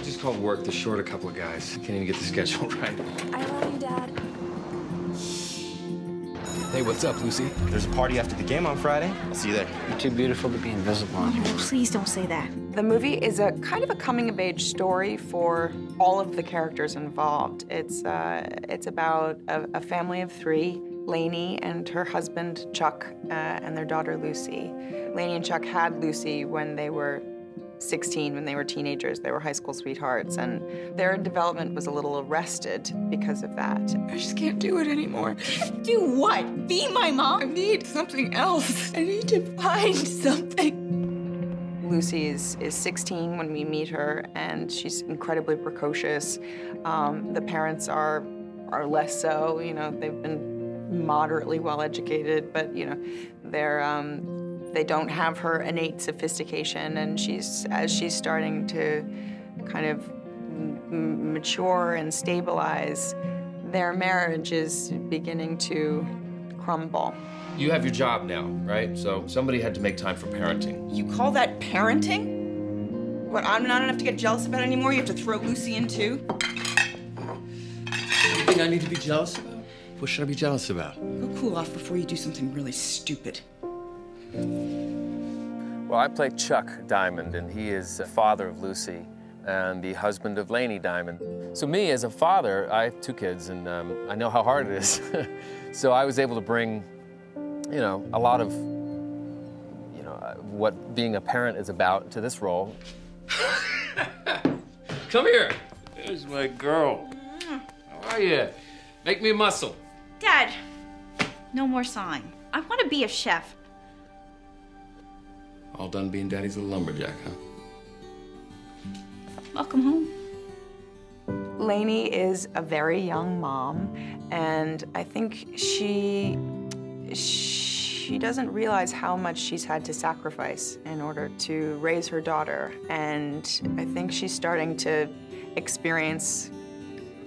I just called work to short a couple of guys. Can't even get the schedule right. I love you, Dad. Hey, what's up, Lucy? There's a party after the game on Friday. I'll see you there. You're too beautiful to be invisible anymore. Please don't say that. The movie is a kind of a coming of age story for all of the characters involved. It's uh, it's about a, a family of three: Lainey and her husband Chuck, uh, and their daughter Lucy. Lainey and Chuck had Lucy when they were 16 when they were teenagers. They were high school sweethearts, and their development was a little arrested because of that. I just can't do it anymore. Do what? Be my mom? I need something else. I need to find something. Lucy is, is 16 when we meet her, and she's incredibly precocious. Um, the parents are are less so. You know, they've been moderately well educated, but you know, they're um, they don't have her innate sophistication, and she's as she's starting to kind of m- mature and stabilize, their marriage is beginning to crumble. You have your job now, right? So somebody had to make time for parenting. You call that parenting? What, I'm not enough to get jealous about anymore? You have to throw Lucy in too? Anything I need to be jealous about? What should I be jealous about? Go cool off before you do something really stupid. Well, I play Chuck Diamond, and he is the father of Lucy and the husband of Lainey Diamond. So me, as a father, I have two kids, and um, I know how hard it is. so I was able to bring, you know, a lot of, you know, uh, what being a parent is about to this role. Come here. There's my girl. How are you? Make me a muscle. Dad, no more sawing. I want to be a chef. All done being daddy's little lumberjack, huh? Welcome home. Lainey is a very young mom, and I think she she doesn't realize how much she's had to sacrifice in order to raise her daughter. And I think she's starting to experience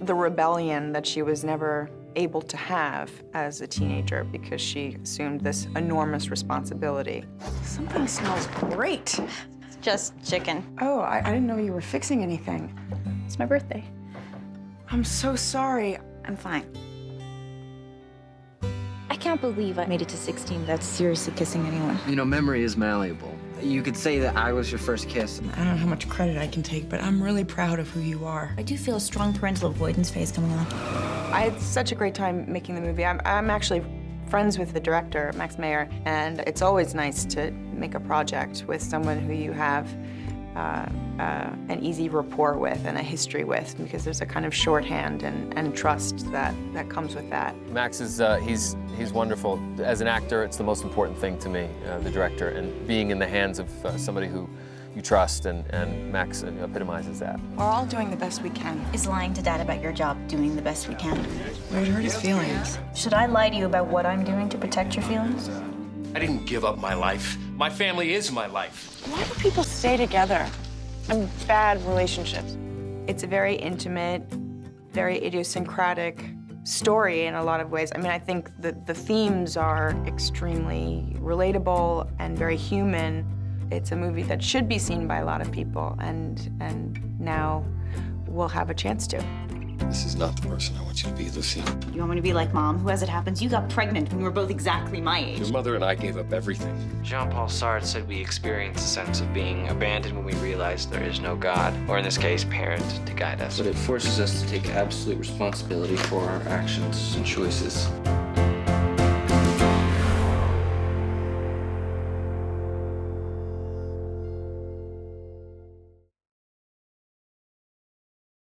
the rebellion that she was never able to have as a teenager because she assumed this enormous responsibility. Something smells great. It's just chicken. Oh, I, I didn't know you were fixing anything. It's my birthday. I'm so sorry. I'm fine. I can't believe I made it to 16 without seriously kissing anyone. You know, memory is malleable. You could say that I was your first kiss. I don't know how much credit I can take, but I'm really proud of who you are. I do feel a strong parental avoidance phase coming on. I had such a great time making the movie. I'm, I'm actually friends with the director, Max Mayer, and it's always nice to make a project with someone who you have uh, uh, an easy rapport with and a history with, because there's a kind of shorthand and, and trust that, that comes with that. Max is uh, he's he's wonderful. As an actor, it's the most important thing to me, uh, the director, and being in the hands of uh, somebody who you trust, and, and Max epitomizes that. We're all doing the best we can. Is lying to dad about your job doing the best we can? Would it hurt his feelings? Should I lie to you about what I'm doing to protect your feelings? I didn't give up my life. My family is my life. Why do people stay together in bad relationships? It's a very intimate, very idiosyncratic story in a lot of ways. I mean, I think the, the themes are extremely relatable and very human. It's a movie that should be seen by a lot of people, and, and now we'll have a chance to. This is not the person I want you to be, Lucy. You want me to be like mom, who, as it happens, you got pregnant when we were both exactly my age. Your mother and I gave up everything. Jean-Paul Sartre said we experience a sense of being abandoned when we realize there is no God, or in this case, parent, to guide us. But it forces us to take absolute responsibility for our actions and choices.